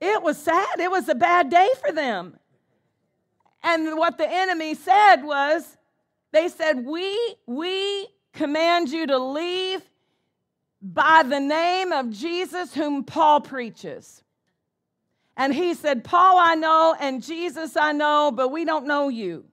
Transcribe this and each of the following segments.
It was sad. It was a bad day for them. And what the enemy said was, they said, We, we command you to leave by the name of Jesus, whom Paul preaches. And he said, Paul, I know, and Jesus, I know, but we don't know you.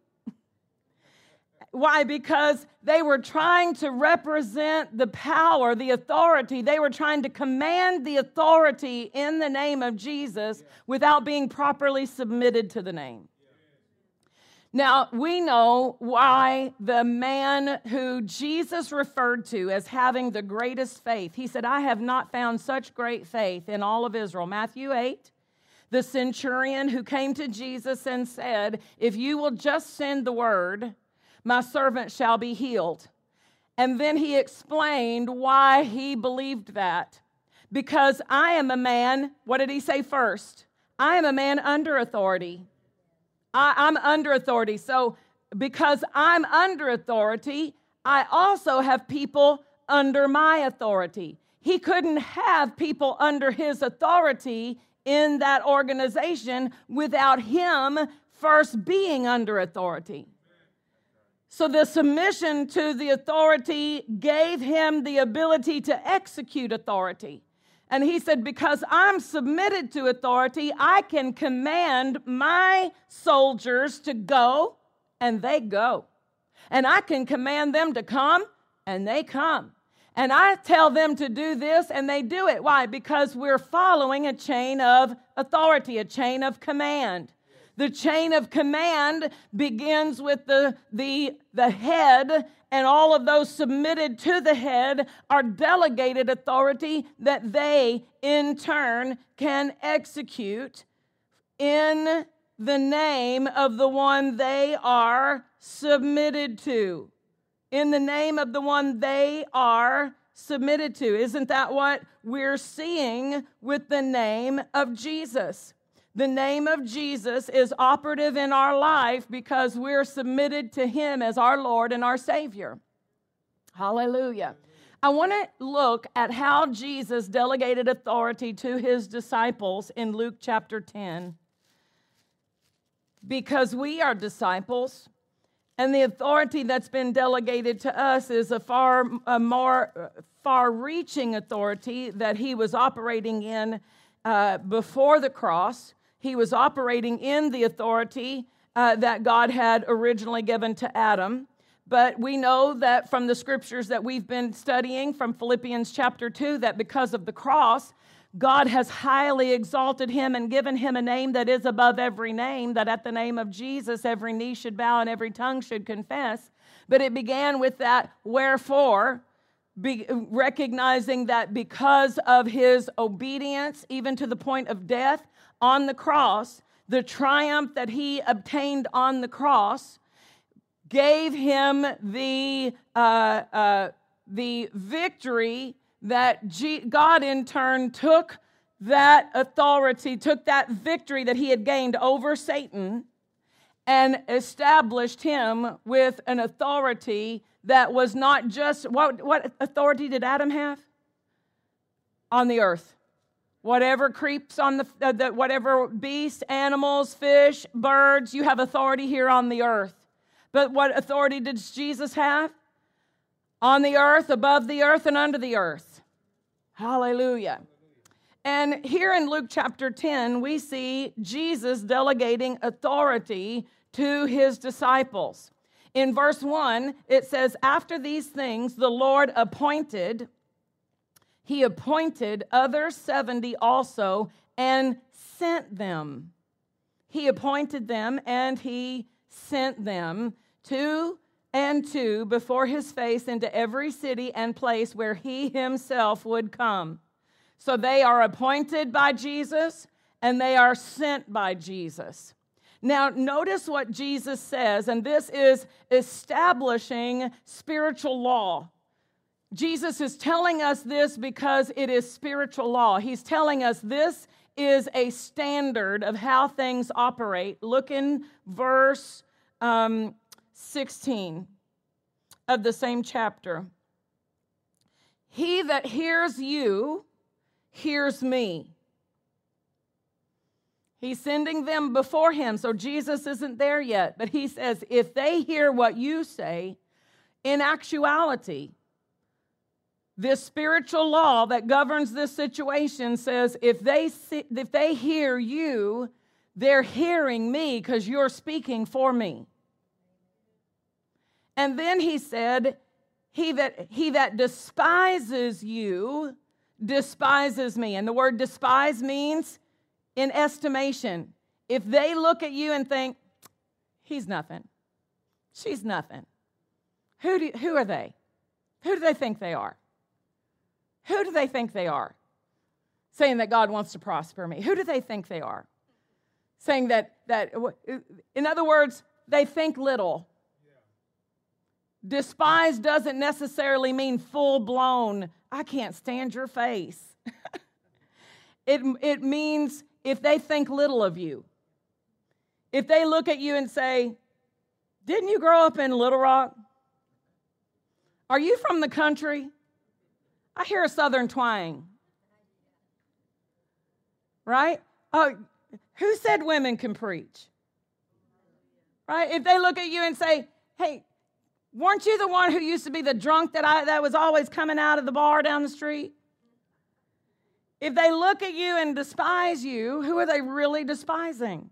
Why? Because they were trying to represent the power, the authority. They were trying to command the authority in the name of Jesus without being properly submitted to the name. Now, we know why the man who Jesus referred to as having the greatest faith, he said, I have not found such great faith in all of Israel. Matthew 8, the centurion who came to Jesus and said, If you will just send the word, my servant shall be healed. And then he explained why he believed that. Because I am a man, what did he say first? I am a man under authority. I, am under authority. So, because I'm under authority, I also have people under my authority. He couldn't have people under his authority in that organization without him first being under authority. So the submission to the authority gave him the ability to execute authority. And he said, Because I'm submitted to authority, I can command my soldiers to go, and they go. And I can command them to come, and they come. And I tell them to do this, and they do it. Why? Because we're following a chain of authority, a chain of command. The chain of command begins with the, the, the head, and all of those submitted to the head are delegated authority that they, in turn, can execute in the name of the one they are submitted to. In the name of the one they are submitted to. Isn't that what we're seeing with the name of Jesus? The name of Jesus is operative in our life because we're submitted to Him as our Lord and our Savior. Hallelujah. I want to look at how Jesus delegated authority to His disciples in Luke chapter 10. Because we are disciples, and the authority that's been delegated to us is a far a more far reaching authority that he was operating in uh, before the cross he was operating in the authority uh, that God had originally given to Adam. But we know that from the scriptures that we've been studying from Philippians chapter 2 that because of the cross, God has highly exalted him and given him a name that is above every name, that at the name of Jesus every knee should bow and every tongue should confess. But it began with that wherefore, be, recognizing that because of his obedience, even to the point of death, on the cross, the triumph that he obtained on the cross, gave him the, uh, uh, the victory that G- God in turn took that authority, took that victory that he had gained over Satan, and established him with an authority that was not just what, what authority did Adam have? On the earth whatever creeps on the, uh, the, whatever beasts animals fish birds you have authority here on the earth. But what authority did jesus have? On the earth above the earth and under the earth. Hallelujah. And here in luke chapter 10 we see jesus delegating authority to his disciples. In verse 1 it says after these things the lord appointed he appointed other 70 also and sent them. He appointed them and he sent them two and two before his face into every city and place where he himself would come. So they are appointed by Jesus and they are sent by Jesus. Now, notice what Jesus says, and this is establishing spiritual law. Jesus is telling us this because it is spiritual law. He's telling us this is a standard of how things operate. Look in verse um, 16 of the same chapter. He that hears you hears me. He's sending them before him. So Jesus isn't there yet. But he says, if they hear what you say, in actuality, this spiritual law that governs this situation says if they, see, if they hear you, they're hearing me because you're speaking for me. And then he said, he that, he that despises you despises me. And the word despise means in estimation. If they look at you and think, he's nothing, she's nothing, who, do, who are they? Who do they think they are? Who do they think they are? Saying that God wants to prosper me. Who do they think they are? Saying that, that uh, in other words, they think little. Despise doesn't necessarily mean full blown, I can't stand your face. it, it means if they think little of you. If they look at you and say, Didn't you grow up in Little Rock? Are you from the country? I hear a southern twang. Right? Uh, who said women can preach? Right? If they look at you and say, hey, weren't you the one who used to be the drunk that, I, that was always coming out of the bar down the street? If they look at you and despise you, who are they really despising?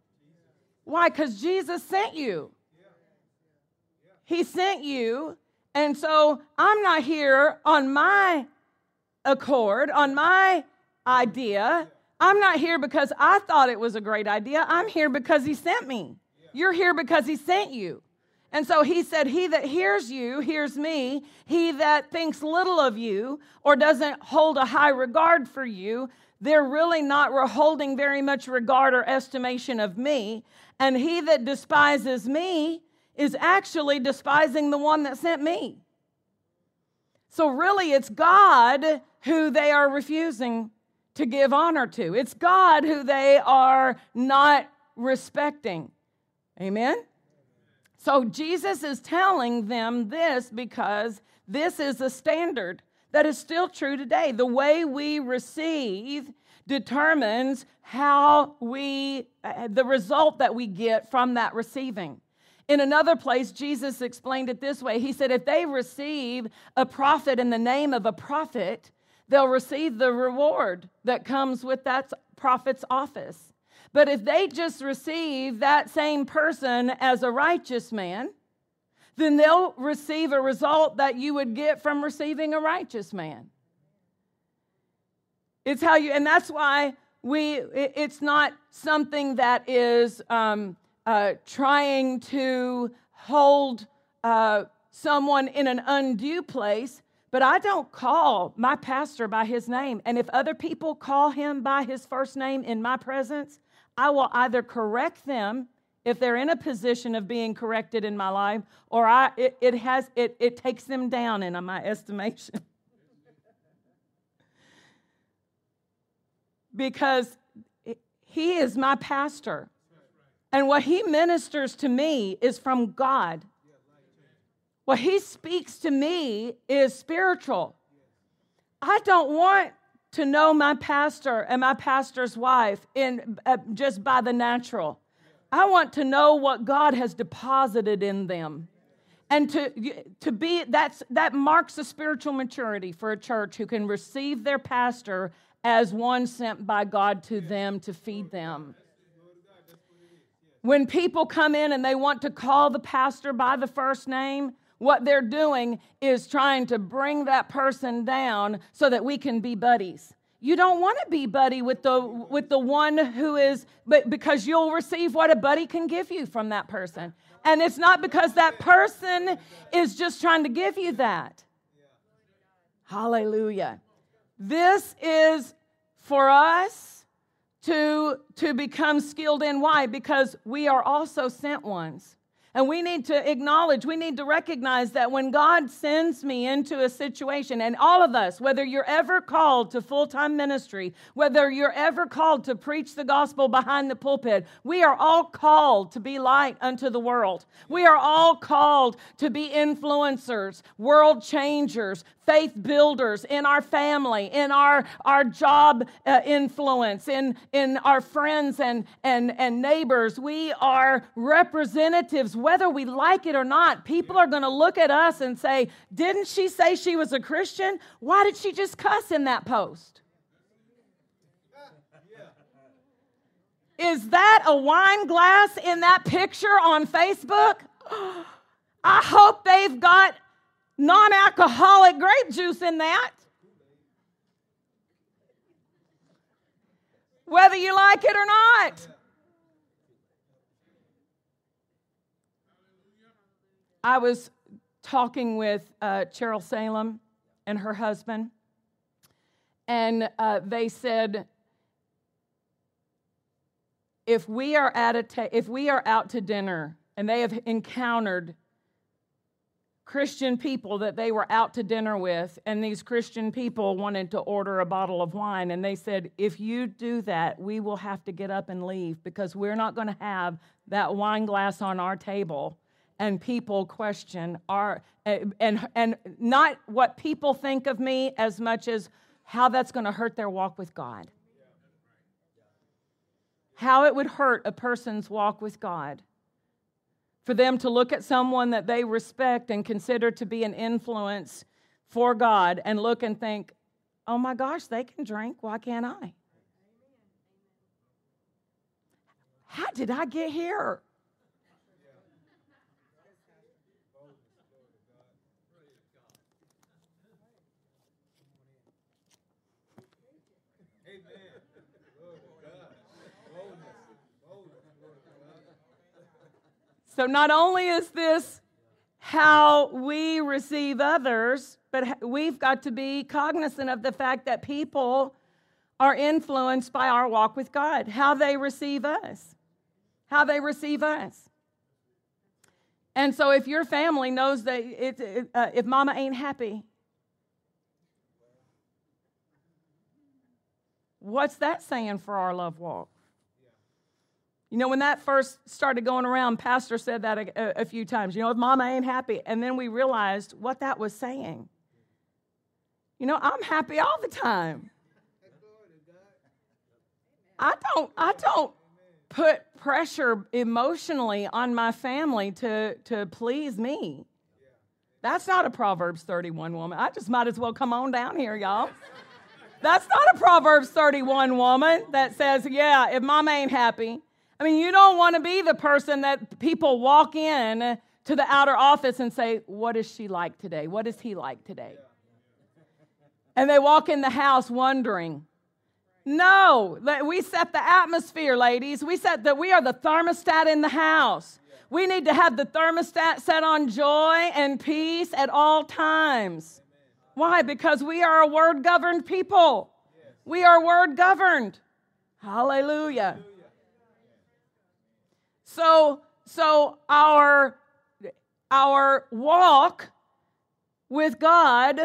Why? Because Jesus sent you. He sent you. And so I'm not here on my accord, on my idea. I'm not here because I thought it was a great idea. I'm here because He sent me. You're here because He sent you. And so he said, He that hears you hears me. He that thinks little of you or doesn't hold a high regard for you, they're really not holding very much regard or estimation of me. And he that despises me is actually despising the one that sent me. So, really, it's God who they are refusing to give honor to. It's God who they are not respecting. Amen? So Jesus is telling them this because this is a standard that is still true today. The way we receive determines how we, uh, the result that we get from that receiving. In another place, Jesus explained it this way He said, If they receive a prophet in the name of a prophet, they'll receive the reward that comes with that prophet's office. But if they just receive that same person as a righteous man, then they'll receive a result that you would get from receiving a righteous man. It's how you, and that's why we, it's not something that is um, uh, trying to hold uh, someone in an undue place, but I don't call my pastor by his name. And if other people call him by his first name in my presence, I will either correct them if they're in a position of being corrected in my life, or I, it, it, has, it, it takes them down in my estimation. because he is my pastor. And what he ministers to me is from God. What he speaks to me is spiritual. I don't want to know my pastor and my pastor's wife in uh, just by the natural. I want to know what God has deposited in them. And to, to be that's that marks a spiritual maturity for a church who can receive their pastor as one sent by God to them to feed them. When people come in and they want to call the pastor by the first name, what they're doing is trying to bring that person down so that we can be buddies. You don't want to be buddy with the with the one who is but because you'll receive what a buddy can give you from that person. And it's not because that person is just trying to give you that. Hallelujah. This is for us to, to become skilled in. Why? Because we are also sent ones. And we need to acknowledge, we need to recognize that when God sends me into a situation, and all of us, whether you're ever called to full time ministry, whether you're ever called to preach the gospel behind the pulpit, we are all called to be light unto the world. We are all called to be influencers, world changers, faith builders in our family, in our, our job uh, influence, in, in our friends and, and, and neighbors. We are representatives, whether we like it or not. People are going to look at us and say, Didn't she say she was a Christian? Why did she just cuss in that post? Is that a wine glass in that picture on Facebook? I hope they've got non alcoholic grape juice in that. Whether you like it or not. I was talking with uh, Cheryl Salem and her husband, and uh, they said, if we are at a ta- if we are out to dinner and they have encountered Christian people that they were out to dinner with, and these Christian people wanted to order a bottle of wine. And they said, If you do that, we will have to get up and leave because we're not going to have that wine glass on our table. And people question our, and, and not what people think of me as much as how that's going to hurt their walk with God. How it would hurt a person's walk with God for them to look at someone that they respect and consider to be an influence for God and look and think, oh my gosh, they can drink. Why can't I? How did I get here? So, not only is this how we receive others, but we've got to be cognizant of the fact that people are influenced by our walk with God, how they receive us, how they receive us. And so, if your family knows that it, it, uh, if mama ain't happy, what's that saying for our love walk? You know, when that first started going around, Pastor said that a, a, few times. You know, if mama ain't happy. And then we realized what that was saying. You know, I'm happy all the time. I don't, I don't put pressure emotionally on my family to, to please me. That's not a Proverbs 31 woman. I just might as well come on down here, y'all. That's not a Proverbs 31 woman that says, yeah, if mama ain't happy, I mean, you don't want to be the person that people walk in to the outer office and say, What is she like today? What is he like today? And they walk in the house wondering. No, we set the atmosphere, ladies. We set that we are the thermostat in the house. We need to have the thermostat set on joy and peace at all times. Why? Because we are a word governed people. We are word governed. Hallelujah. So, so our, our walk with God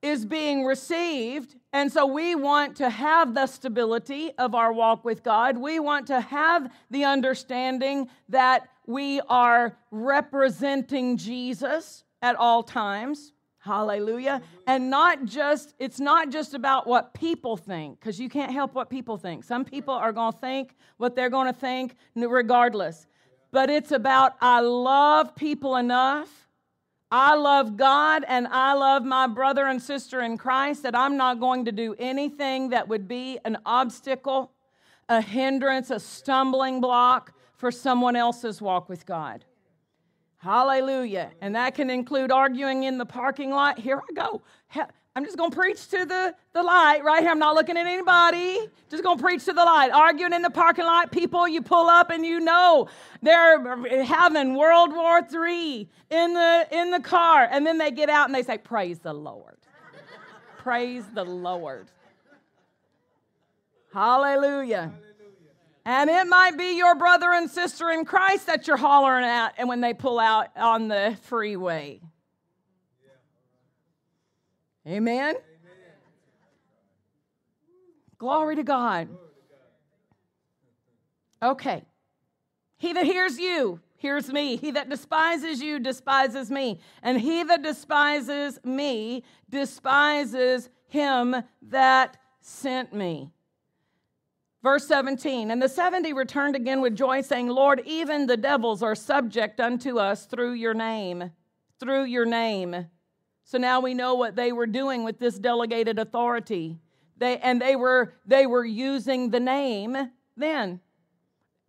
is being received. And so we want to have the stability of our walk with God. We want to have the understanding that we are representing Jesus at all times. Hallelujah. And not just, it's not just about what people think, because you can't help what people think. Some people are going to think what they're going to think regardless. But it's about, I love people enough. I love God and I love my brother and sister in Christ that I'm not going to do anything that would be an obstacle, a hindrance, a stumbling block for someone else's walk with God. Hallelujah. And that can include arguing in the parking lot. Here I go. I'm just going to preach to the, the light right here. I'm not looking at anybody. Just going to preach to the light. Arguing in the parking lot. People, you pull up and you know they're having World War III in the, in the car. And then they get out and they say, Praise the Lord. Praise the Lord. Hallelujah. And it might be your brother and sister in Christ that you're hollering at and when they pull out on the freeway. Amen. Amen. Glory to God. Okay. He that hears you hears me. He that despises you despises me. And he that despises me despises him that sent me. Verse 17, and the 70 returned again with joy, saying, Lord, even the devils are subject unto us through your name. Through your name. So now we know what they were doing with this delegated authority. They, and they were, they were using the name then.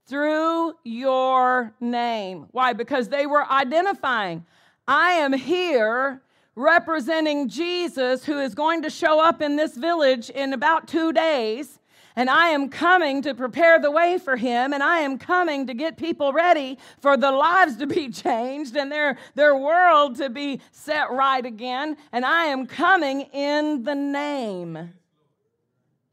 Through your name. Why? Because they were identifying, I am here representing Jesus who is going to show up in this village in about two days and I am coming to prepare the way for him, and I am coming to get people ready for the lives to be changed and their, their world to be set right again, and I am coming in the name.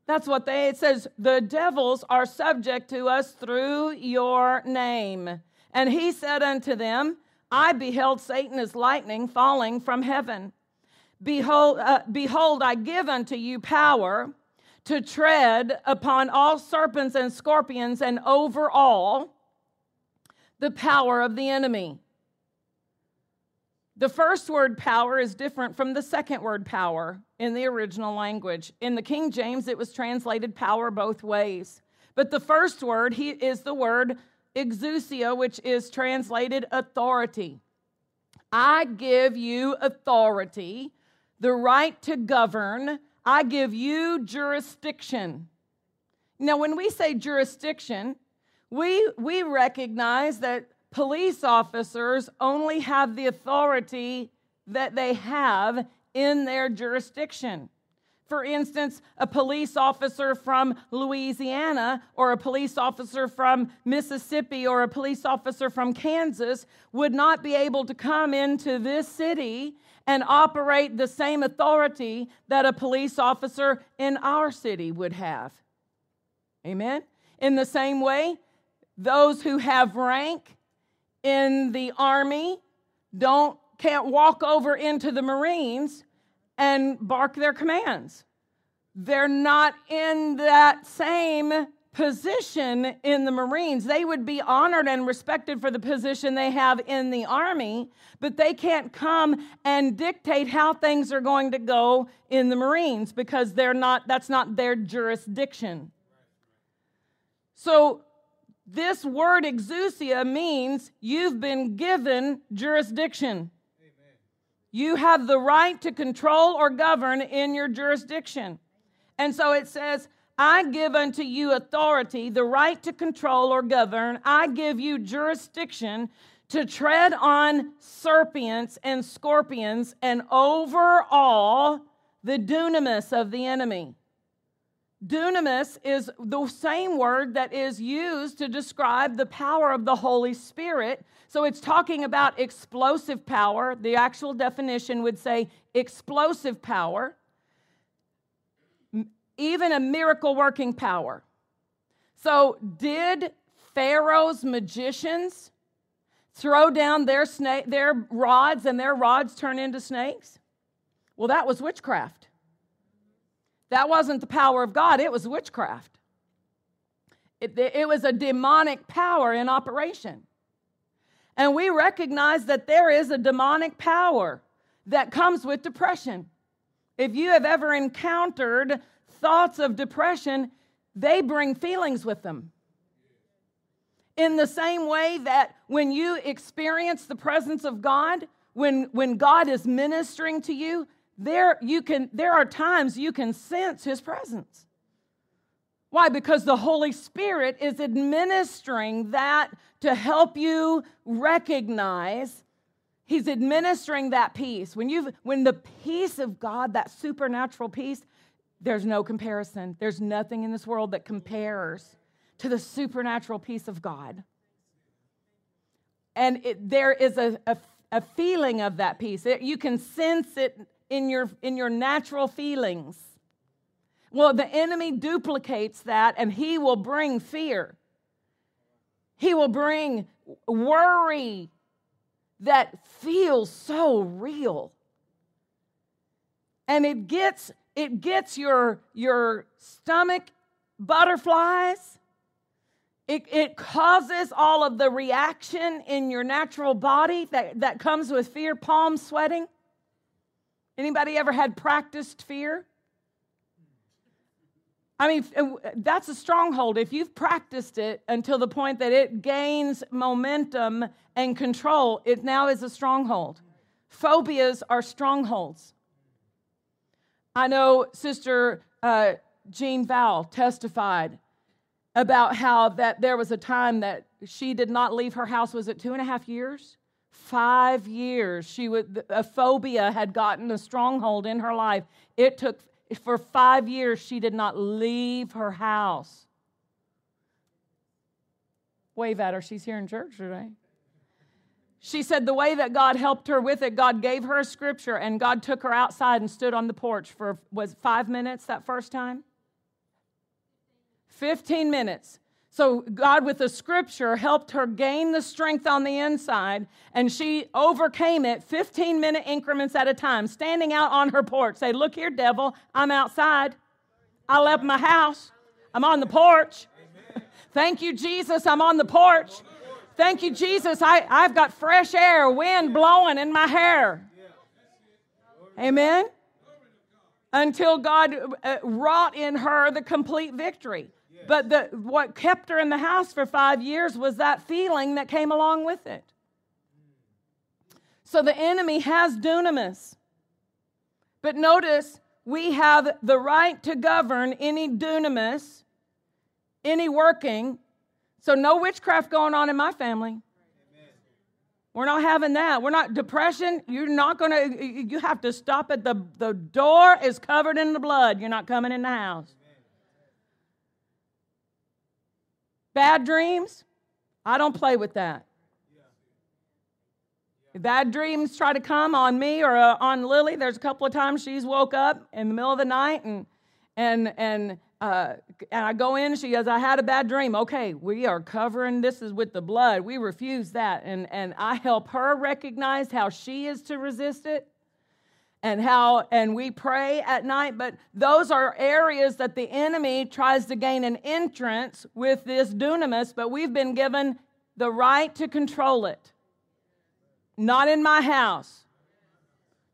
That's what they, it says, the devils are subject to us through your name. And he said unto them, I beheld Satan as lightning falling from heaven. Behold, uh, behold, I give unto you power to tread upon all serpents and scorpions and over all the power of the enemy. The first word power is different from the second word power in the original language. In the King James, it was translated power both ways. But the first word he, is the word exousia, which is translated authority. I give you authority, the right to govern, I give you jurisdiction. Now, when we say jurisdiction, we, we recognize that police officers only have the authority that they have in their jurisdiction. For instance, a police officer from Louisiana or a police officer from Mississippi or a police officer from Kansas would not be able to come into this city and operate the same authority that a police officer in our city would have. Amen? In the same way, those who have rank in the army don't can't walk over into the Marines and bark their commands. They're not in that same position in the Marines. They would be honored and respected for the position they have in the Army, but they can't come and dictate how things are going to go in the Marines because they're not that's not their jurisdiction. So this word exousia means you've been given jurisdiction. You have the right to control or govern in your jurisdiction. And so it says I give unto you authority, the right to control or govern. I give you jurisdiction to tread on serpents and scorpions and over all the dunamis of the enemy. Dunamis is the same word that is used to describe the power of the Holy Spirit. So it's talking about explosive power. The actual definition would say explosive power even a miracle working power. So, did Pharaoh's magicians throw down their, snake, their rods and their rods turn into snakes? Well, that was witchcraft. That wasn't the power of God, it was witchcraft. It, it was a demonic power in operation. And we recognize that there is a demonic power that comes with depression. If you have ever encountered thoughts of depression, they bring feelings with them. In the same way that when you experience the presence of God, when, when God is ministering to you, there, you can, there are times you can sense His presence. Why? Because the Holy Spirit is administering that to help you recognize He's administering that peace. When you when the peace of God, that supernatural peace, there's no comparison. There's nothing in this world that compares to the supernatural peace of God. And it, there is a, a, a, feeling of that peace. It, you can sense it in your, in your natural feelings. Well, the enemy duplicates that and he will bring fear. He will bring worry that feels so real. And it gets it gets your your stomach butterflies. It, it causes all of the reaction in your natural body that, that comes with fear, palm sweating. Anybody ever had practiced fear? I mean, uh, that's a stronghold. If you've practiced it until the point that it gains momentum and control, it now is a stronghold. Phobias are strongholds. I know Sister uh, Jean Val testified about how that there was a time that she did not leave her house. Was it two and a half years? Five years. She would a phobia had gotten a stronghold in her life. It took for five years, she did not leave her house. Wave at her. She's here in church today. She said the way that God helped her with it, God gave her a scripture and God took her outside and stood on the porch for, was five minutes that first time? 15 minutes. So, God, with the scripture, helped her gain the strength on the inside, and she overcame it 15 minute increments at a time, standing out on her porch. Say, Look here, devil, I'm outside. I left my house. I'm on the porch. Thank you, Jesus, I'm on the porch. Thank you, Jesus, I, I've got fresh air, wind blowing in my hair. Amen? Until God uh, wrought in her the complete victory. But the, what kept her in the house for five years was that feeling that came along with it. So the enemy has dunamis. But notice, we have the right to govern any dunamis, any working. So no witchcraft going on in my family. We're not having that. We're not depression. You're not going to, you have to stop it. The, the door is covered in the blood. You're not coming in the house. Bad dreams, I don't play with that. Bad dreams try to come on me or uh, on Lily, there's a couple of times she's woke up in the middle of the night and and and uh, and I go in. She goes, "I had a bad dream." Okay, we are covering this is with the blood. We refuse that, and and I help her recognize how she is to resist it, and how and we pray at night but those are areas that the enemy tries to gain an entrance with this dunamis but we've been given the right to control it not in my house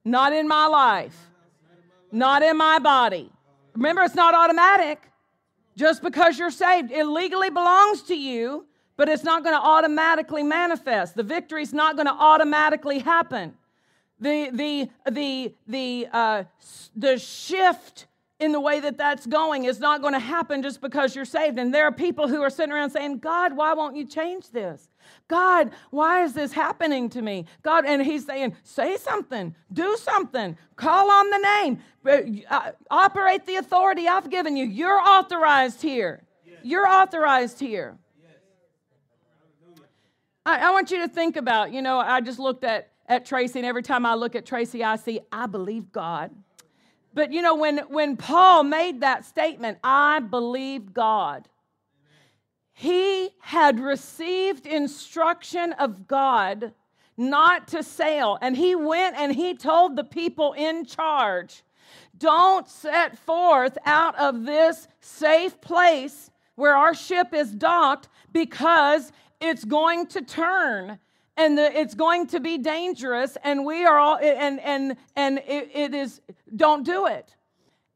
not in my life not in my body remember it's not automatic just because you're saved it legally belongs to you but it's not going to automatically manifest the victory's not going to automatically happen the, the, the, the, uh, the shift in the way that that's going is not going to happen just because you're saved. And there are people who are sitting around saying, God, why won't you change this? God, why is this happening to me? God, and He's saying, say something, do something, call on the name, uh, operate the authority I've given you. You're authorized here. You're authorized here. I, I want you to think about, you know, I just looked at at Tracy, and every time I look at Tracy, I see, I believe God. But you know, when, when Paul made that statement, I believe God, he had received instruction of God not to sail. And he went and he told the people in charge, don't set forth out of this safe place where our ship is docked because it's going to turn and the, it's going to be dangerous and we are all and and and it, it is don't do it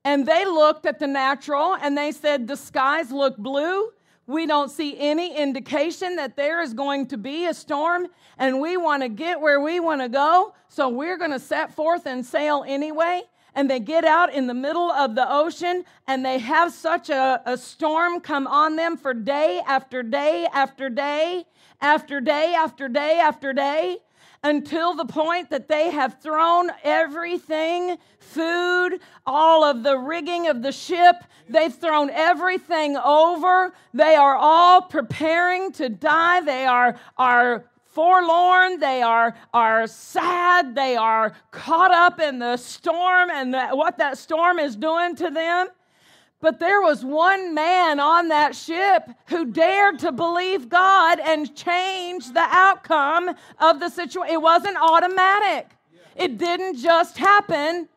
and they looked at the natural and they said the skies look blue we don't see any indication that there is going to be a storm and we want to get where we want to go so we're going to set forth and sail anyway. And they get out in the middle of the ocean and they have such a, a storm come on them for day after day after day after day after day after day until the point that they have thrown everything food, all of the rigging of the ship, they've thrown everything over. They are all preparing to die. They are, are forlorn, they are, are sad, they are caught up in the storm and the, what that storm is doing to them. But there was one man on that ship who dared to believe God and change the outcome of the situation. It wasn't automatic, it didn't just happen.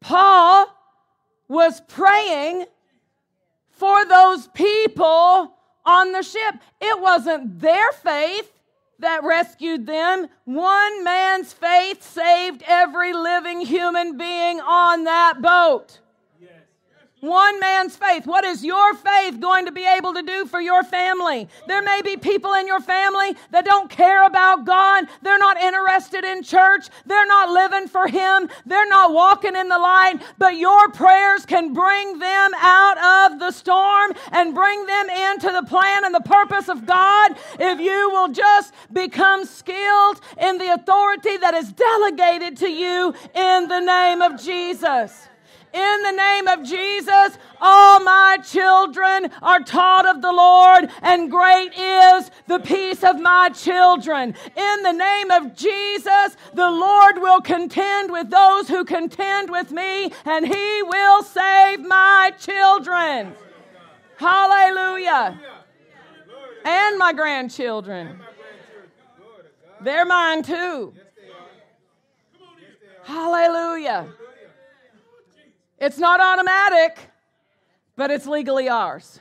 Paul was praying for those people on the ship. It wasn't their faith that rescued them. One man's faith saved every living human being on that boat. One man's faith. What is your faith going to be able to do for your family? There may be people in your family that don't care about God. They're not interested in church. They're not living for Him. They're not walking in the light. But your prayers can bring them out of the storm and bring them into the plan and the purpose of God if you will just become skilled in the authority that is delegated to you in the name of Jesus. In the name of Jesus, all my children are taught of the Lord, and great is the peace of my children. In the name of Jesus, the Lord will contend with those who contend with me, and He will save my children. Hallelujah. And my grandchildren. They're mine too. Hallelujah. It's not automatic, but it's legally ours.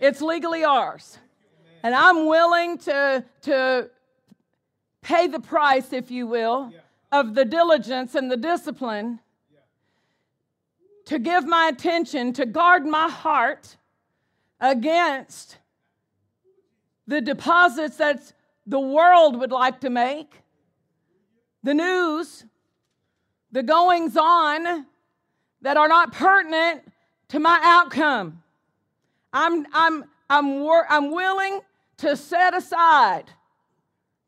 It's legally ours. And I'm willing to, to pay the price, if you will, of the diligence and the discipline to give my attention, to guard my heart against the deposits that the world would like to make, the news, the goings on that are not pertinent to my outcome. I'm, I'm, I'm, wor- I'm willing to set aside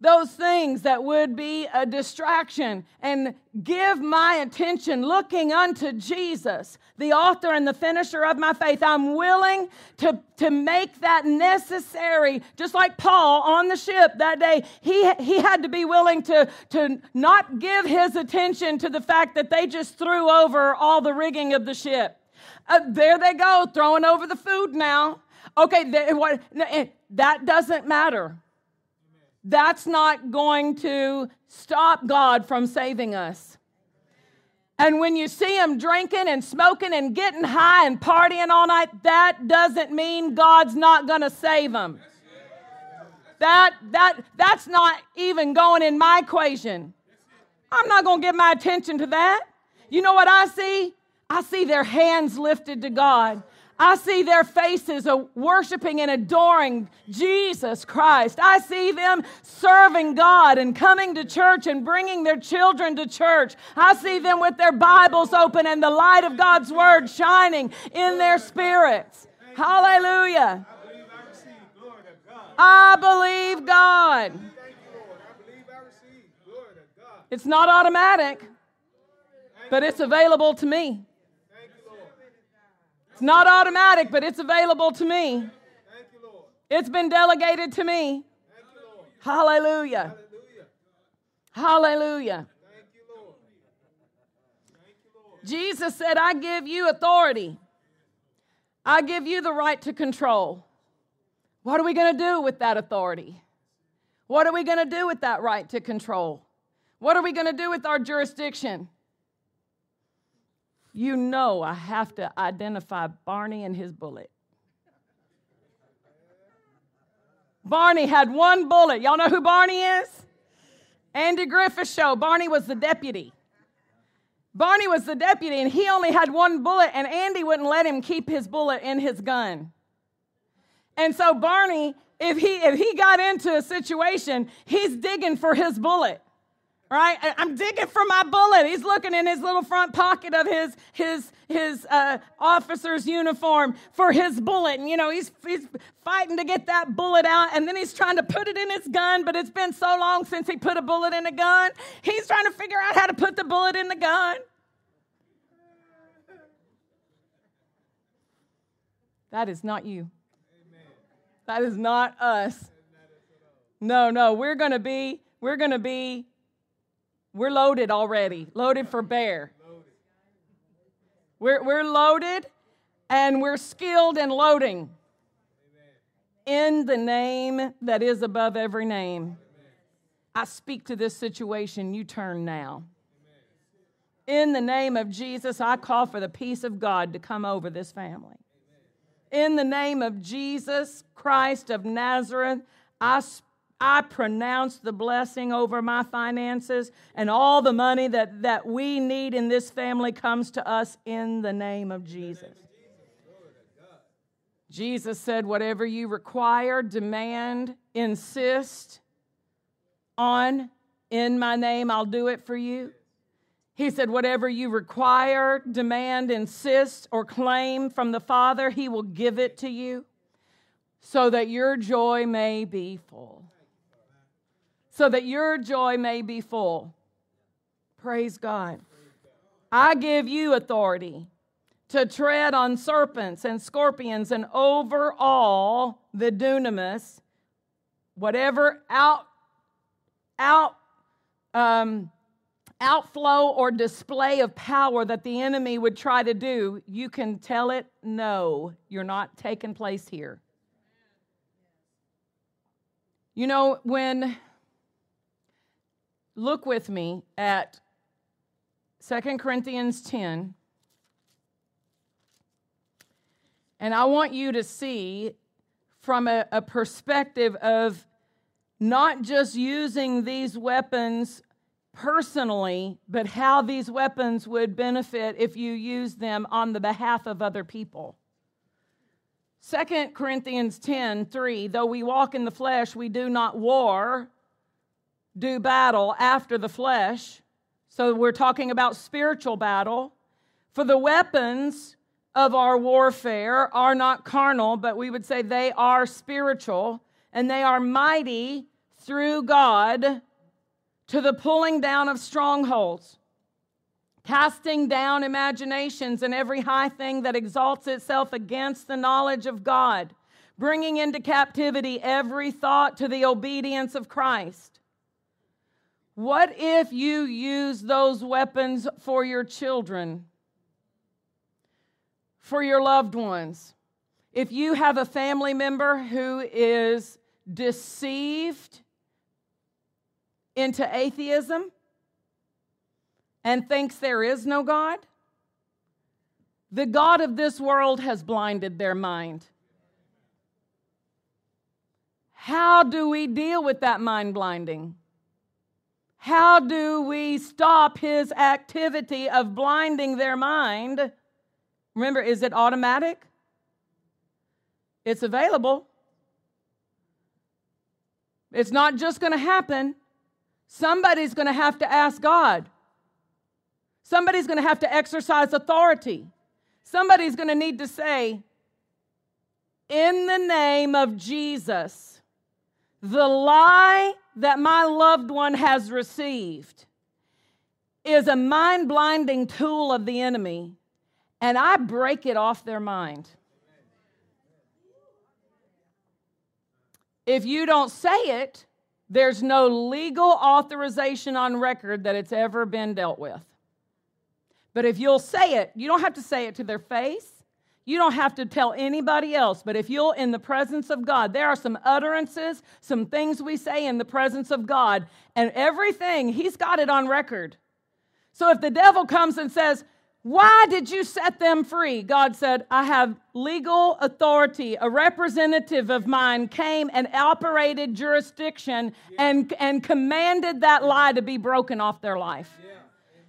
those things that would be a distraction and give my attention looking unto Jesus, the author and the finisher of my faith. I'm willing to, to make that necessary, just like Paul on the ship that day. He, he had to be willing to, to not give his attention to the fact that they just threw over all the rigging of the ship. Uh, there they go, throwing over the food now. Okay, they, what, eh, that doesn't matter that's not going to stop God from saving us. And when you see him drinking and smoking and getting high and partying all night, that doesn't mean God's not going to save him. That, that, that's not even going in my equation. I'm not going to give my attention to that. You know what I see? I see their hands lifted to God. I see their faces worshiping and adoring Jesus Christ. I see them serving God and coming to church and bringing their children to church. I see them with their Bibles open and the light of God's Word shining in their spirits. Hallelujah. I believe God. It's not automatic, but it's available to me. It's not automatic, but it's available to me. It's been delegated to me. Hallelujah. Hallelujah. Jesus said, I give you authority. I give you the right to control. What are we going to do with that authority? What are we going to do with that right to control? What are we going to do with our jurisdiction? You know I have to identify Barney and his bullet. Barney had one bullet. Y'all know who Barney is? Andy Griffith Show. Barney was the deputy. Barney was the deputy, and he only had one bullet, and Andy wouldn't let him keep his bullet in his gun. And so Barney, if he if he got into a situation, he's digging for his bullet right? I'm digging for my bullet. He's looking in his little front pocket of his his his uh, officer's uniform for his bullet, and you know he's he's fighting to get that bullet out, and then he's trying to put it in his gun. But it's been so long since he put a bullet in a gun. He's trying to figure out how to put the bullet in the gun. That is not you. That is not us. No, no, we're going to be we're going to be we're loaded already, loaded for bear. We're, we're loaded and we're skilled in loading. In the name that is above every name. I speak to this situation. You turn now. In the name of Jesus, I call for the peace of God to come over this family. In the name of Jesus Christ of Nazareth, I, I pronounce the blessing over my finances, and all the money that, that we need in this family comes to us in the name of Jesus. Jesus said, Whatever you require, demand, insist on in my name, I'll do it for you. He said, Whatever you require, demand, insist, or claim from the Father, He will give it to you so that your joy may be full. So that your joy may be full. Praise God. I give you authority to tread on serpents and scorpions and over all the dunamis, whatever out, out, um, outflow or display of power that the enemy would try to do, you can tell it, no, you're not taking place here. You know, when, look with me at 2 Corinthians 10. And I want you to see from a, a perspective of not just using these weapons personally, but how these weapons would benefit if you use them on the behalf of other people. 2 Corinthians 10 3, though we walk in the flesh, we do not war, do battle after the flesh. So we're talking about spiritual battle. For the weapons of our warfare are not carnal, but we would say they are spiritual, and they are mighty through God to the pulling down of strongholds, casting down imaginations and every high thing that exalts itself against the knowledge of God, bringing into captivity every thought to the obedience of Christ. What if you use those weapons for your children, for your loved ones? If you have a family member who is deceived into atheism and thinks there is no God? The God of this world has blinded their mind. How do we deal with that mind blinding? How do we stop his activity of blinding their mind? Remember, is it automatic? It's available. It's not just going to happen. Somebody's going to have to ask God. Somebody's going to have to exercise authority. Somebody's going to need to say, in the name of Jesus, the lie that my loved one has received is a mind blinding tool of the enemy, and I break it off their mind. If you don't say it, there's no legal authorization on record that it's ever been dealt with. But if you'll say it, you don't have to say it to their face. You don't have to tell anybody else, but if you'll, in the presence of God, there are some utterances, some things we say in the presence of God, and everything, He's got it on record. So if the devil comes and says, why did you set them free? God said, I have legal authority. A representative of mine came and operated jurisdiction and, and commanded that lie to be broken off their life.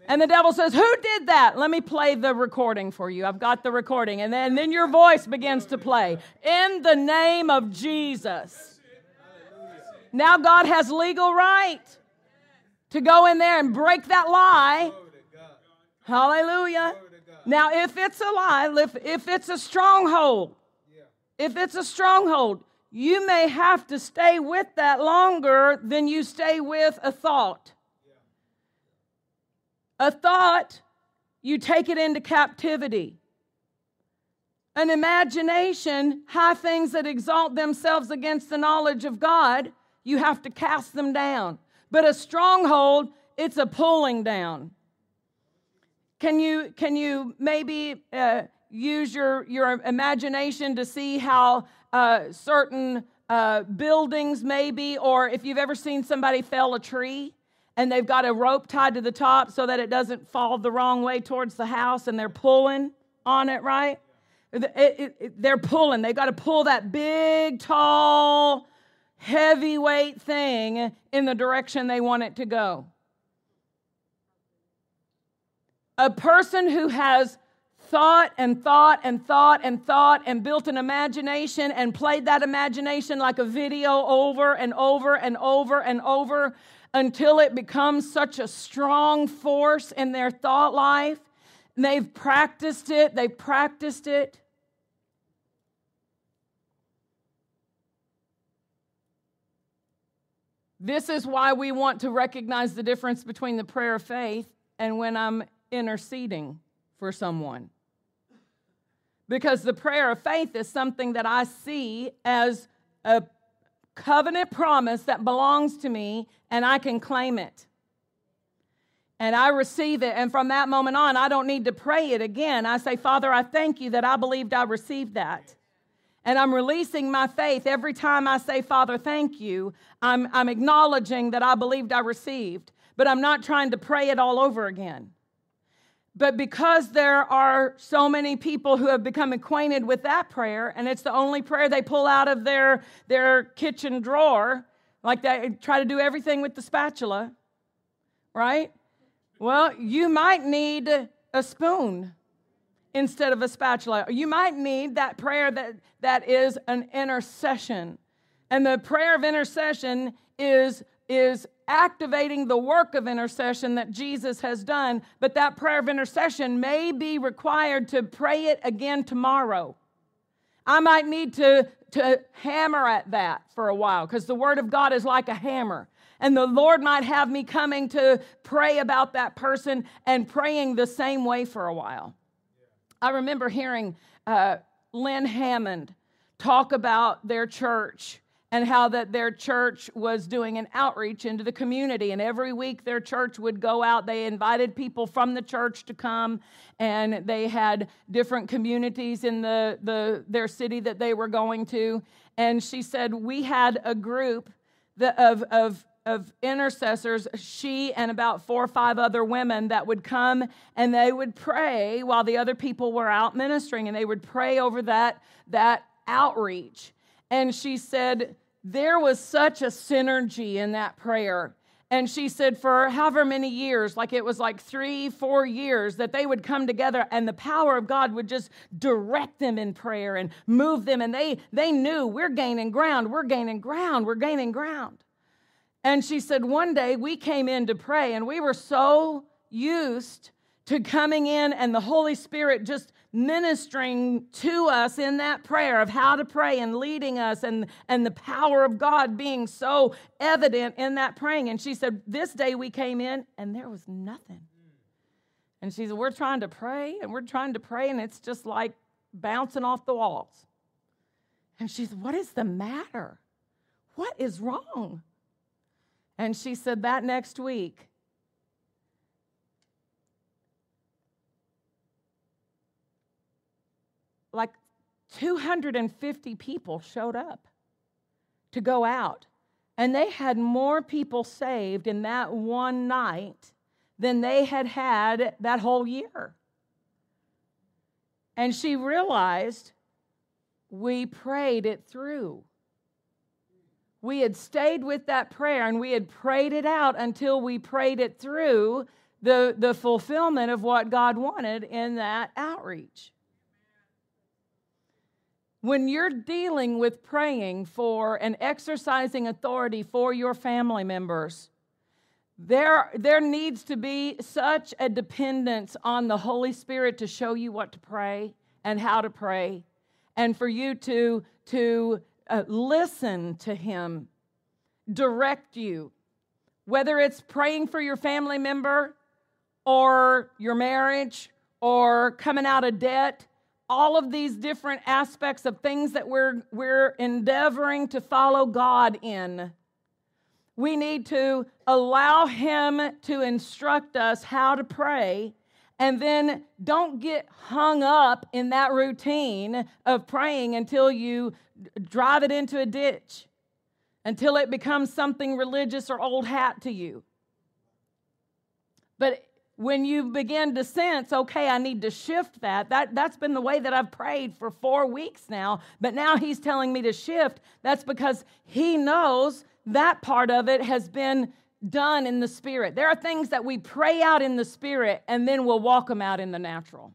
And the devil says, Who did that? Let me play the recording for you. I've got the recording. And then, and then your voice begins to play. In the name of Jesus. Now God has legal right to go in there and break that lie Hallelujah. Now, if it's a lie, if, if it's a stronghold, if it's a stronghold, you may have to stay with that longer than you stay with a thought. A thought, you take it into captivity. An imagination, high things that exalt themselves against the knowledge of God, you have to cast them down. But a stronghold, it's a pulling down. Can you, can you maybe uh, use your, your imagination to see how uh, certain uh, buildings, maybe, or if you've ever seen somebody fell a tree and they've got a rope tied to the top so that it doesn't fall the wrong way towards the house and they're pulling on it, right? It, it, it, they're pulling. They've got to pull that big, tall, heavyweight thing in the direction they want it to go. A person who has thought and thought and thought and thought and built an imagination and played that imagination like a video over and over and over and over until it becomes such a strong force in their thought life. They've practiced it, they've practiced it. This is why we want to recognize the difference between the prayer of faith and when I'm interceding for someone. Because the prayer of faith is something that I see as a covenant promise that belongs to me and I can claim it. And I receive it. And from that moment on, I don't need to pray it again. I say, Father, I thank you that I believed I received that. And I'm releasing my faith every time I say, Father, thank you. I'm, I'm acknowledging that I believed I received, but I'm not trying to pray it all over again. But because there are so many people who have become acquainted with that prayer, and it's the only prayer they pull out of their, their kitchen drawer, like they try to do everything with the spatula, right? Well, you might need a spoon instead of a spatula. You might need that prayer that, that is an intercession. And the prayer of intercession is, is activating the work of intercession that Jesus has done, but that prayer of intercession may be required to pray it again tomorrow. I might need to, to hammer at that for a while because the Word of God is like a hammer. And the Lord might have me coming to pray about that person and praying the same way for a while. I remember hearing uh, Lynne Hammond talk about their church and how that their church was doing an outreach into the community. And every week their church would go out. They invited people from the church to come and they had different communities in the, the their city that they were going to. And she said we had a group that, of, of of intercessors, she and about four or five other women that would come and they would pray while the other people were out ministering and they would pray over that, that outreach. And she said, there was such a synergy in that prayer. And she said, for however many years, like it was like three, four years, that they would come together and the power of God would just direct them in prayer and move them. And they, they knew we're gaining ground, we're gaining ground, we're gaining ground. And she said, one day we came in to pray and we were so used to coming in and the Holy Spirit just ministering to us in that prayer of how to pray and leading us and, and the power of God being so evident in that praying. And she said, This day we came in and there was nothing. And she said, We're trying to pray and we're trying to pray and it's just like bouncing off the walls. And she said, What is the matter? What is wrong? And she said, That next week, like 250 people showed up to go out. And they had more people saved in that one night than they had had that whole year. And she realized we prayed it through. We had stayed with that prayer and we had prayed it out until we prayed it through the, the fulfillment of what God wanted in that outreach. When you're dealing with praying for and exercising authority for your family members, there, there needs to be such a dependence on the Holy Spirit to show you what to pray and how to pray, and for you to, to uh, listen to Him direct you, whether it's praying for your family member or your marriage or coming out of debt all of these different aspects of things that we're, we're endeavoring to follow God in. We need to allow Him to instruct us how to pray and then don't get hung up in that routine of praying until you drive it into a ditch, until it becomes something religious or old hat to you. But when you begin to sense, okay, I need to shift that, that that's been the way that I've prayed for four weeks now, but now he's telling me to shift. That's because he knows that part of it has been done in the spirit. There are things that we pray out in the spirit and then we'll walk them out in the natural.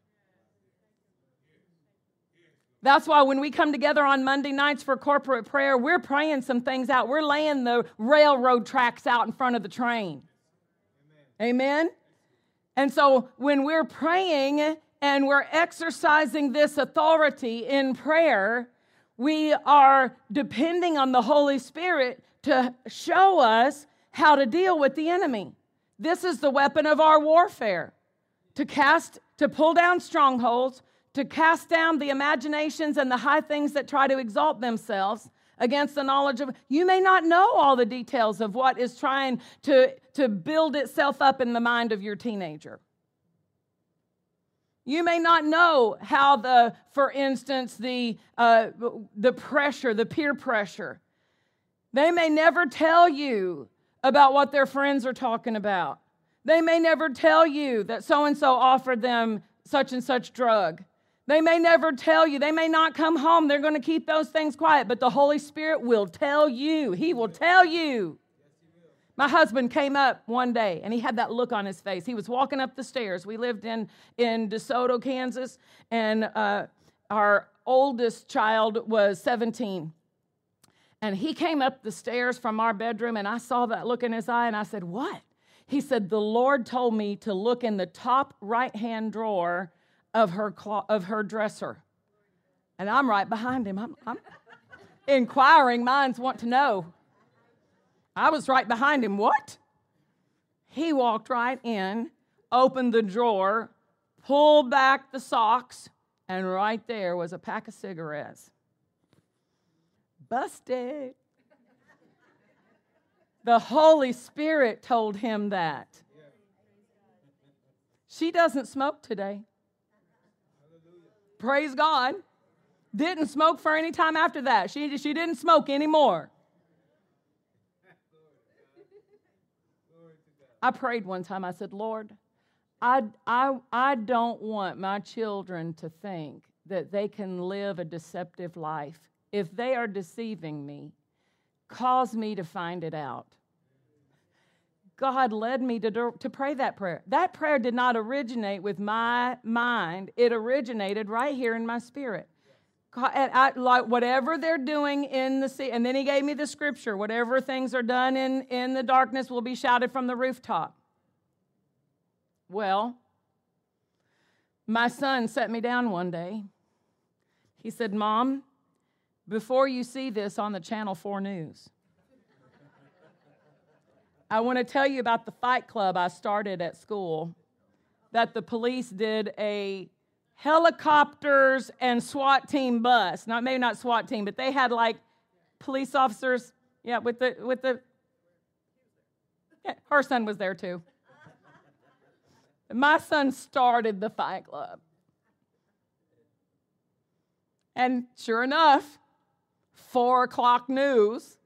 That's why when we come together on Monday nights for corporate prayer, we're praying some things out. We're laying the railroad tracks out in front of the train. Amen. Amen? And so when we're praying and we're exercising this authority in prayer, we are depending on the Holy Spirit to show us how to deal with the enemy. This is the weapon of our warfare to cast, to pull down strongholds, to cast down the imaginations and the high things that try to exalt themselves against the knowledge of you may not know all the details of what is trying to, to build itself up in the mind of your teenager. You may not know how the for instance the uh, the pressure the peer pressure. They may never tell you about what their friends are talking about. They may never tell you that so and so offered them such and such drug they may never tell you. They may not come home. They're going to keep those things quiet, but the Holy Spirit will tell you. He will tell you. My husband came up one day and he had that look on his face. He was walking up the stairs. We lived in, in DeSoto, Kansas, and uh, our oldest child was 17. And he came up the stairs from our bedroom, and I saw that look in his eye, and I said, What? He said, The Lord told me to look in the top right hand drawer of her, clo- of her dresser. And I'm right behind him. I'm, I'm inquiring minds want to know. I was right behind him. What? He walked right in, opened the drawer, pulled back the socks, and right there was a pack of cigarettes. Busted. The Holy Spirit told him that. She doesn't smoke today. Praise God. Didn't smoke for any time after that. She, she didn't smoke anymore. I prayed one time. I said, Lord, I, I, I don't want my children to think that they can live a deceptive life. If they are deceiving me, cause me to find it out. God led me to, to pray that prayer. That prayer did not originate with my mind, it originated right here in my spirit. I, like whatever they're doing in the sea, and then he gave me the scripture whatever things are done in, in the darkness will be shouted from the rooftop. Well, my son set me down one day. He said, Mom, before you see this on the Channel 4 News, I want to tell you about the fight club I started at school that the police did a helicopters and SWAT team bus. Not maybe not SWAT team, but they had like police officers. Yeah, with the with the yeah, her son was there too. My son started the fight club. And sure enough, four o'clock news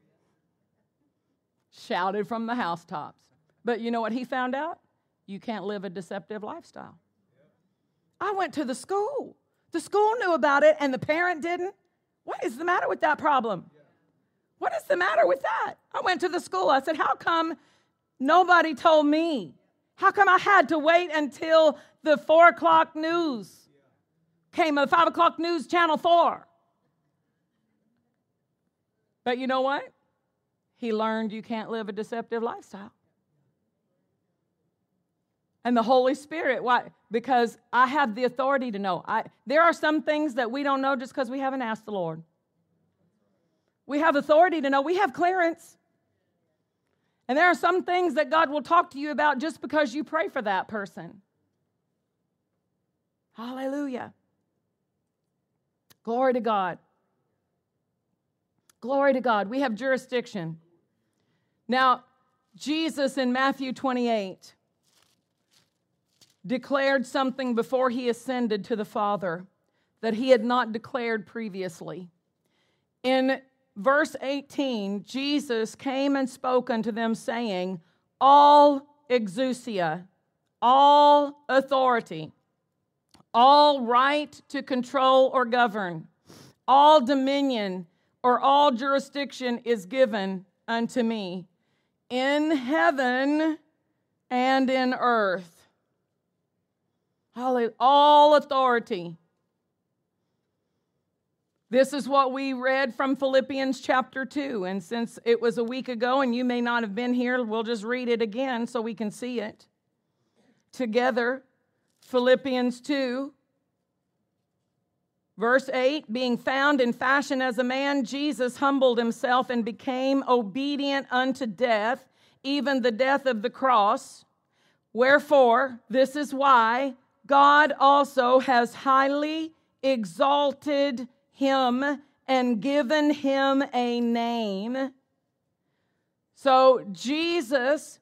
shouted from the housetops. But you know what he found out? You can't live a deceptive lifestyle. I went to the school. The school knew about it and the parent didn't. What is the matter with that problem? What is the matter with that? I went to the school. I said, How come nobody told me? How come I had to wait until the four o'clock news came, the five o'clock news, channel four? But you know what? He learned you can't live a deceptive lifestyle. And the Holy Spirit, why? Because I have the authority to know. I, there are some things that we don't know just because we haven't asked the Lord. We have authority to know. We have clearance. And there are some things that God will talk to you about just because you pray for that person. Hallelujah. Glory to God. Glory to God. We have jurisdiction. Now, Jesus in Matthew 28, declared something before he ascended to the Father that he had not declared previously. In verse 18, Jesus came and spoke unto them, saying, All exousia, all authority, all right to control or govern, all dominion or all jurisdiction is given unto me in heaven and in earth. All authority. This is what we read from Philippians chapter 2. And since it was a week ago and you may not have been here, we'll just read it again so we can see it together. Philippians 2, verse 8 Being found in fashion as a man, Jesus humbled himself and became obedient unto death, even the death of the cross. Wherefore, this is why God also has highly exalted him and given him a name. So, Jesus,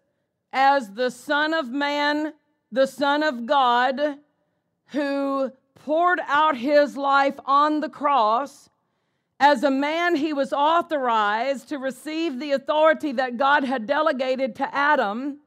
as the Son of Man, the Son of God, who poured out his life on the cross, as a man, he was authorized to receive the authority that God had delegated to Adam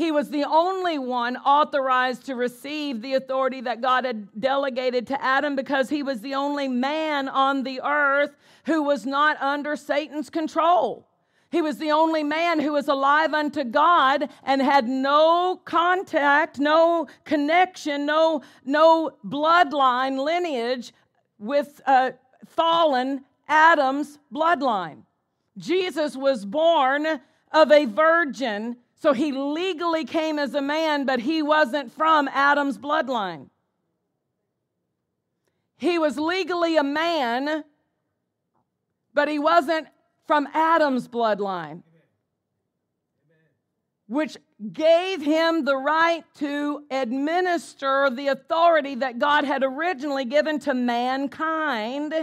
he was the only one authorized to receive the authority that God had delegated to Adam because he was the only man on the earth who was not under Satan's control. He was the only man who was alive unto God and had no contact, no connection, no, no bloodline lineage with uh, fallen Adam's bloodline. Jesus was born of a virgin so he legally came as a man, but he wasn't from Adam's bloodline. He was legally a man, but he wasn't from Adam's bloodline, which gave him the right to administer the authority that God had originally given to mankind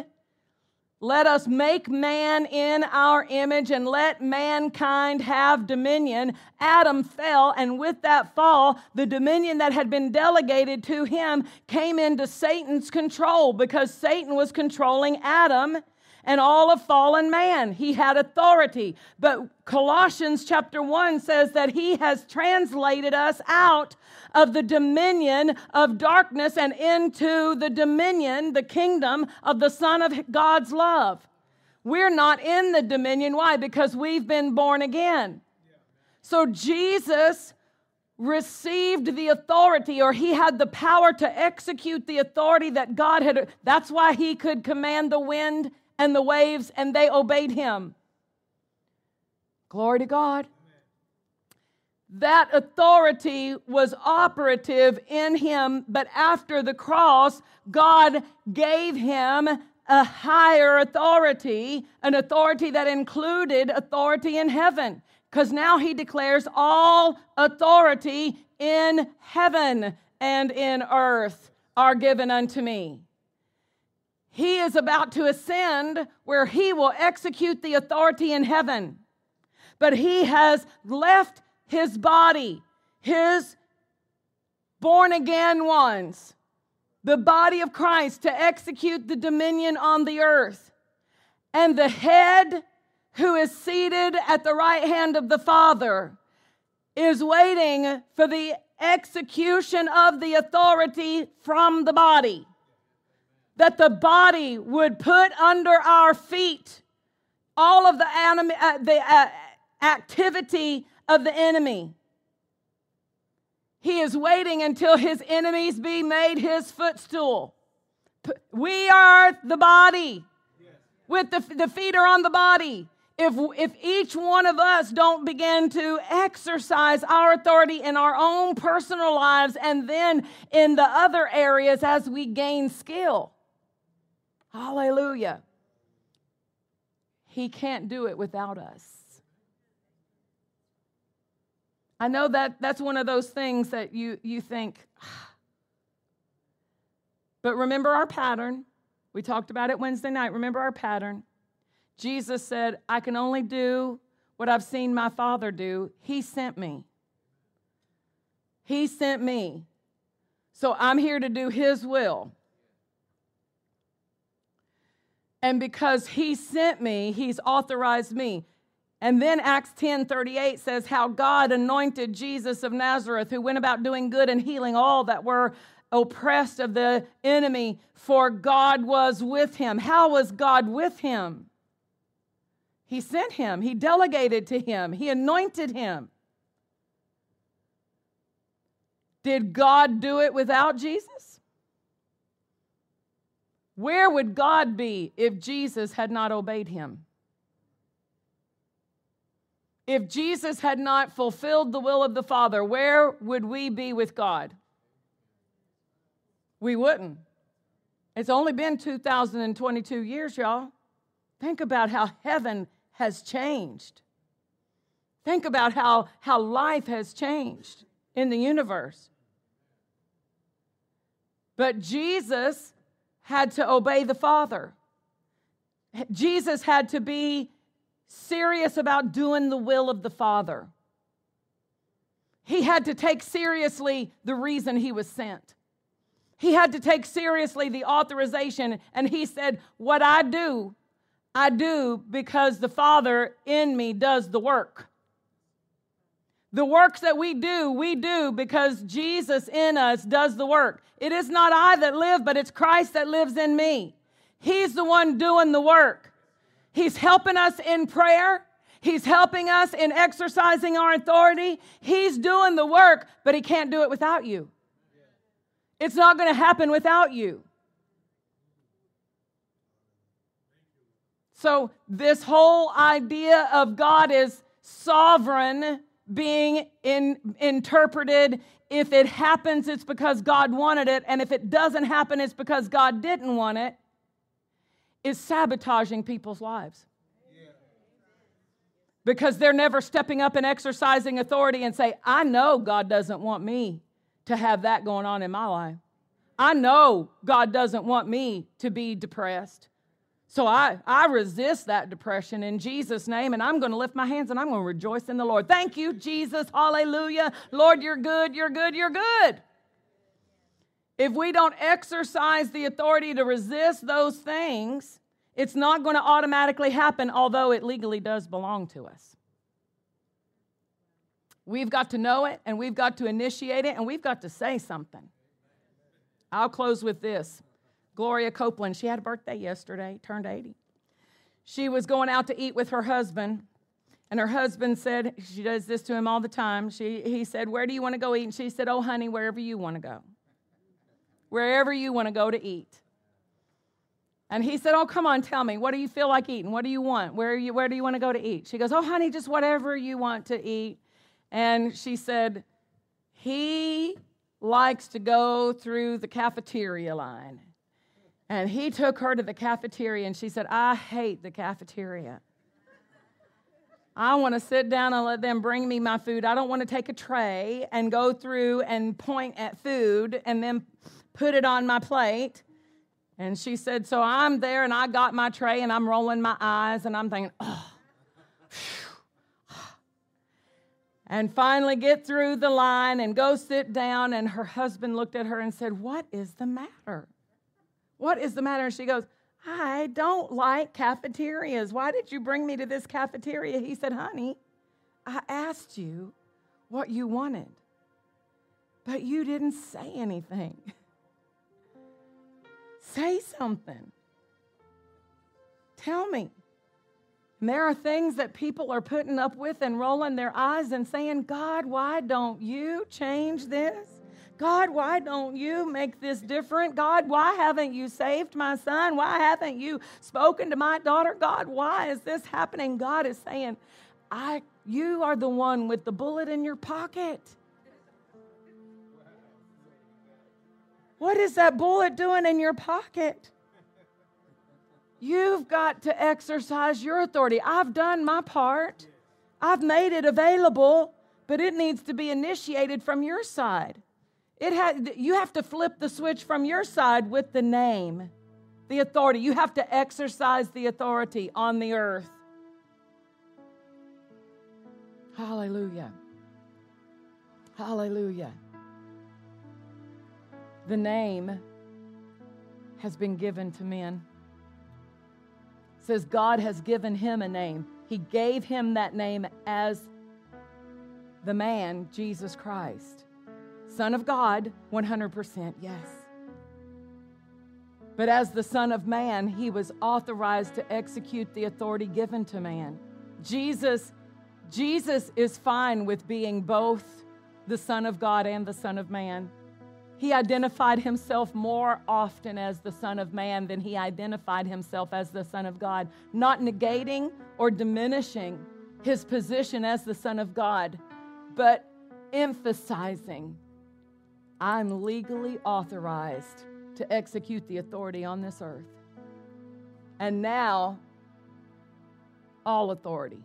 let us make man in our image and let mankind have dominion. Adam fell, and with that fall, the dominion that had been delegated to him came into Satan's control because Satan was controlling Adam and all of fallen man. He had authority. But Colossians chapter 1 says that he has translated us out of the dominion of darkness and into the dominion, the kingdom of the Son of God's love. We're not in the dominion. Why? Because we've been born again. So Jesus received the authority or he had the power to execute the authority that God had. That's why he could command the wind and the waves, and they obeyed him. Glory to God. That authority was operative in him, but after the cross, God gave him a higher authority, an authority that included authority in heaven. Because now he declares all authority in heaven and in earth are given unto me. He is about to ascend where he will execute the authority in heaven. But he has left his body, his born again ones, the body of Christ to execute the dominion on the earth. And the head who is seated at the right hand of the Father is waiting for the execution of the authority from the body that the body would put under our feet all of the, anim- uh, the uh, activity of the enemy. He is waiting until his enemies be made his footstool. We are the body, with the, the feet are on the body. If, if each one of us don't begin to exercise our authority in our own personal lives and then in the other areas as we gain skill, Hallelujah. He can't do it without us. I know that that's one of those things that you, you think, but remember our pattern. We talked about it Wednesday night. Remember our pattern. Jesus said, I can only do what I've seen my Father do. He sent me. He sent me. So I'm here to do His will. And because He sent me, He's authorized me. And then Acts 10 38 says how God anointed Jesus of Nazareth, who went about doing good and healing all that were oppressed of the enemy, for God was with him. How was God with him? He sent him, he delegated to him, he anointed him. Did God do it without Jesus? Where would God be if Jesus had not obeyed him? If Jesus had not fulfilled the will of the Father, where would we be with God? We wouldn't. It's only been 2022 years, y'all. Think about how heaven has changed. Think about how, how life has changed in the universe. But Jesus had to obey the Father. Jesus had to be serious about doing the will of the Father. He had to take seriously the reason he was sent. He had to take seriously the authorization, and he said, What I do, I do because the Father in me does the work. The works that we do, we do because Jesus in us does the work. It is not I that live, but it's Christ that lives in me. He's the one doing the work. He's helping us in prayer. He's helping us in exercising our authority. He's doing the work, but He can't do it without you. It's not going to happen without you. So, this whole idea of God is sovereign being in, interpreted. If it happens, it's because God wanted it. And if it doesn't happen, it's because God didn't want it is sabotaging people's lives. Because they're never stepping up and exercising authority and say, I know God doesn't want me to have that going on in my life. I know God doesn't want me to be depressed. So I, I resist that depression in Jesus' name, and I'm going to lift my hands and I'm going to rejoice in the Lord. Thank you, Jesus. Hallelujah. Lord, you're good, you're good, you're good. If we don't exercise the authority to resist those things, it's not going to automatically happen, although it legally does belong to us. We've got to know it and we've got to initiate it and we've got to say something. I'll close with this. Gloria Copeland, she had a birthday yesterday, turned 80. She was going out to eat with her husband, and her husband said, she does this to him all the time. She, he said, Where do you want to go eat? And she said, Oh, honey, wherever you want to go wherever you want to go to eat. And he said, Oh, come on, tell me, what do you feel like eating? What do you want? Where, you, where do you want to go to eat? She goes, Oh, honey, just whatever you want to eat. And she said, He likes to go through the cafeteria line. And he took her to the cafeteria, and she said, I hate the cafeteria. I want to sit down and let them bring me my food. I don't want to take a tray and go through and point at food and then put it on my plate. And she said, So I'm there and I got my tray and I'm rolling my eyes and I'm thinking, Oh, and finally get through the line and go sit down. And her husband looked at her and said, What is the matter? What is the matter? And she goes, I don't like cafeterias. Why did you bring me to this cafeteria? He said, Honey, I asked you what you wanted, but you didn't say anything. Say something. Tell me. And there are things that people are putting up with and rolling their eyes and saying, God, why don't you change this? God, why don't you make this different? God, why haven't you saved my son? Why haven't you spoken to my daughter? God, why is this happening? God is saying, I you are the one with the bullet in your pocket. What is that bullet doing in your pocket? You've got to exercise your authority. I've done my part, I've made it available, but it needs to be initiated from your side. It ha- you have to flip the switch from your side with the name, the authority. You have to exercise the authority on the earth. Hallelujah. Hallelujah. the name has been given to men. It says God has given him a name. He gave him that name as the man, Jesus Christ. Son of God, 100%, yes. But as the Son of Man, he was authorized to execute the authority given to man. Jesus, Jesus is fine with being both the Son of God and the Son of Man. He identified himself more often as the Son of Man than he identified himself as the Son of God, not negating or diminishing his position as the Son of God, but emphasizing I'm legally authorized to execute the authority on this earth. And now, all authority.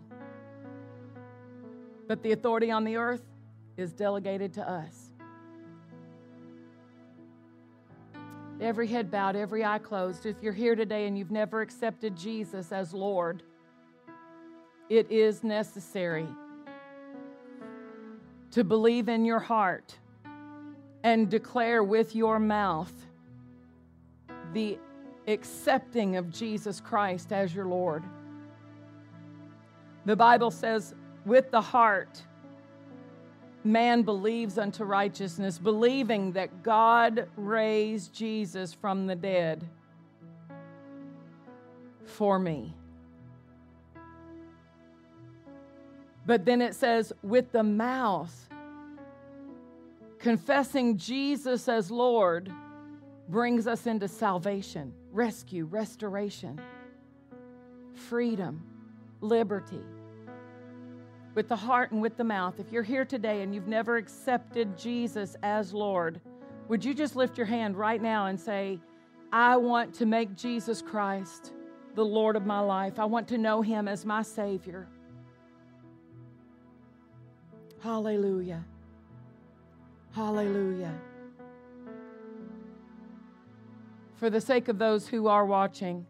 But the authority on the earth is delegated to us. Every head bowed, every eye closed. If you're here today and you've never accepted Jesus as Lord, it is necessary to believe in your heart and declare with your mouth the accepting of Jesus Christ as your Lord. The Bible says, with the heart, man believes unto righteousness, believing that God raised Jesus from the dead for me. But then it says, with the mouth, confessing Jesus as Lord brings us into salvation, rescue, restoration, freedom, liberty with the heart and with the mouth. If you're here today and you've never accepted Jesus as Lord, would you just lift your hand right now and say, I want to make Jesus Christ the Lord of my life. I want to know him as my Savior. Hallelujah. Hallelujah. For the sake of those who are watching,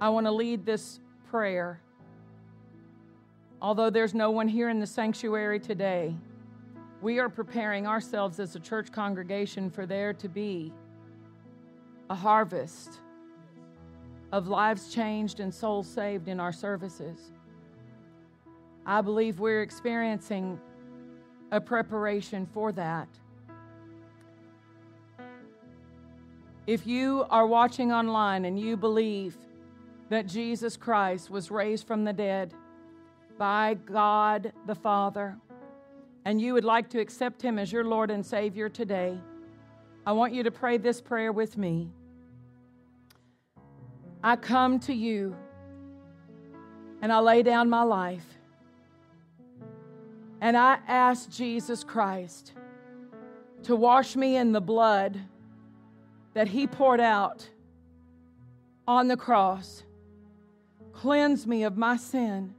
I want to lead this prayer. Although there's no one here in the sanctuary today, we are preparing ourselves as a church congregation for there to be a harvest of lives changed and souls saved in our services. I believe we're experiencing a preparation for that. If you are watching online and you believe that Jesus Christ was raised from the dead by God the Father, and you would like to accept Him as your Lord and Savior today, I want you to pray this prayer with me. I come to you and I lay down my life and I ask Jesus Christ to wash me in the blood that He poured out on the cross Cleanse me of my sin.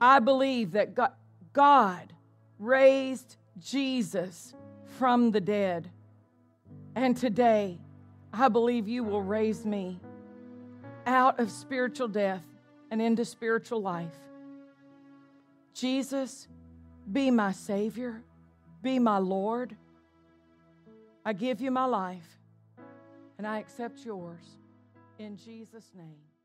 I believe that God raised Jesus from the dead. And today, I believe you will raise me out of spiritual death and into spiritual life. Jesus, be my Savior, be my Lord. I give you my life, and I accept yours in Jesus' name.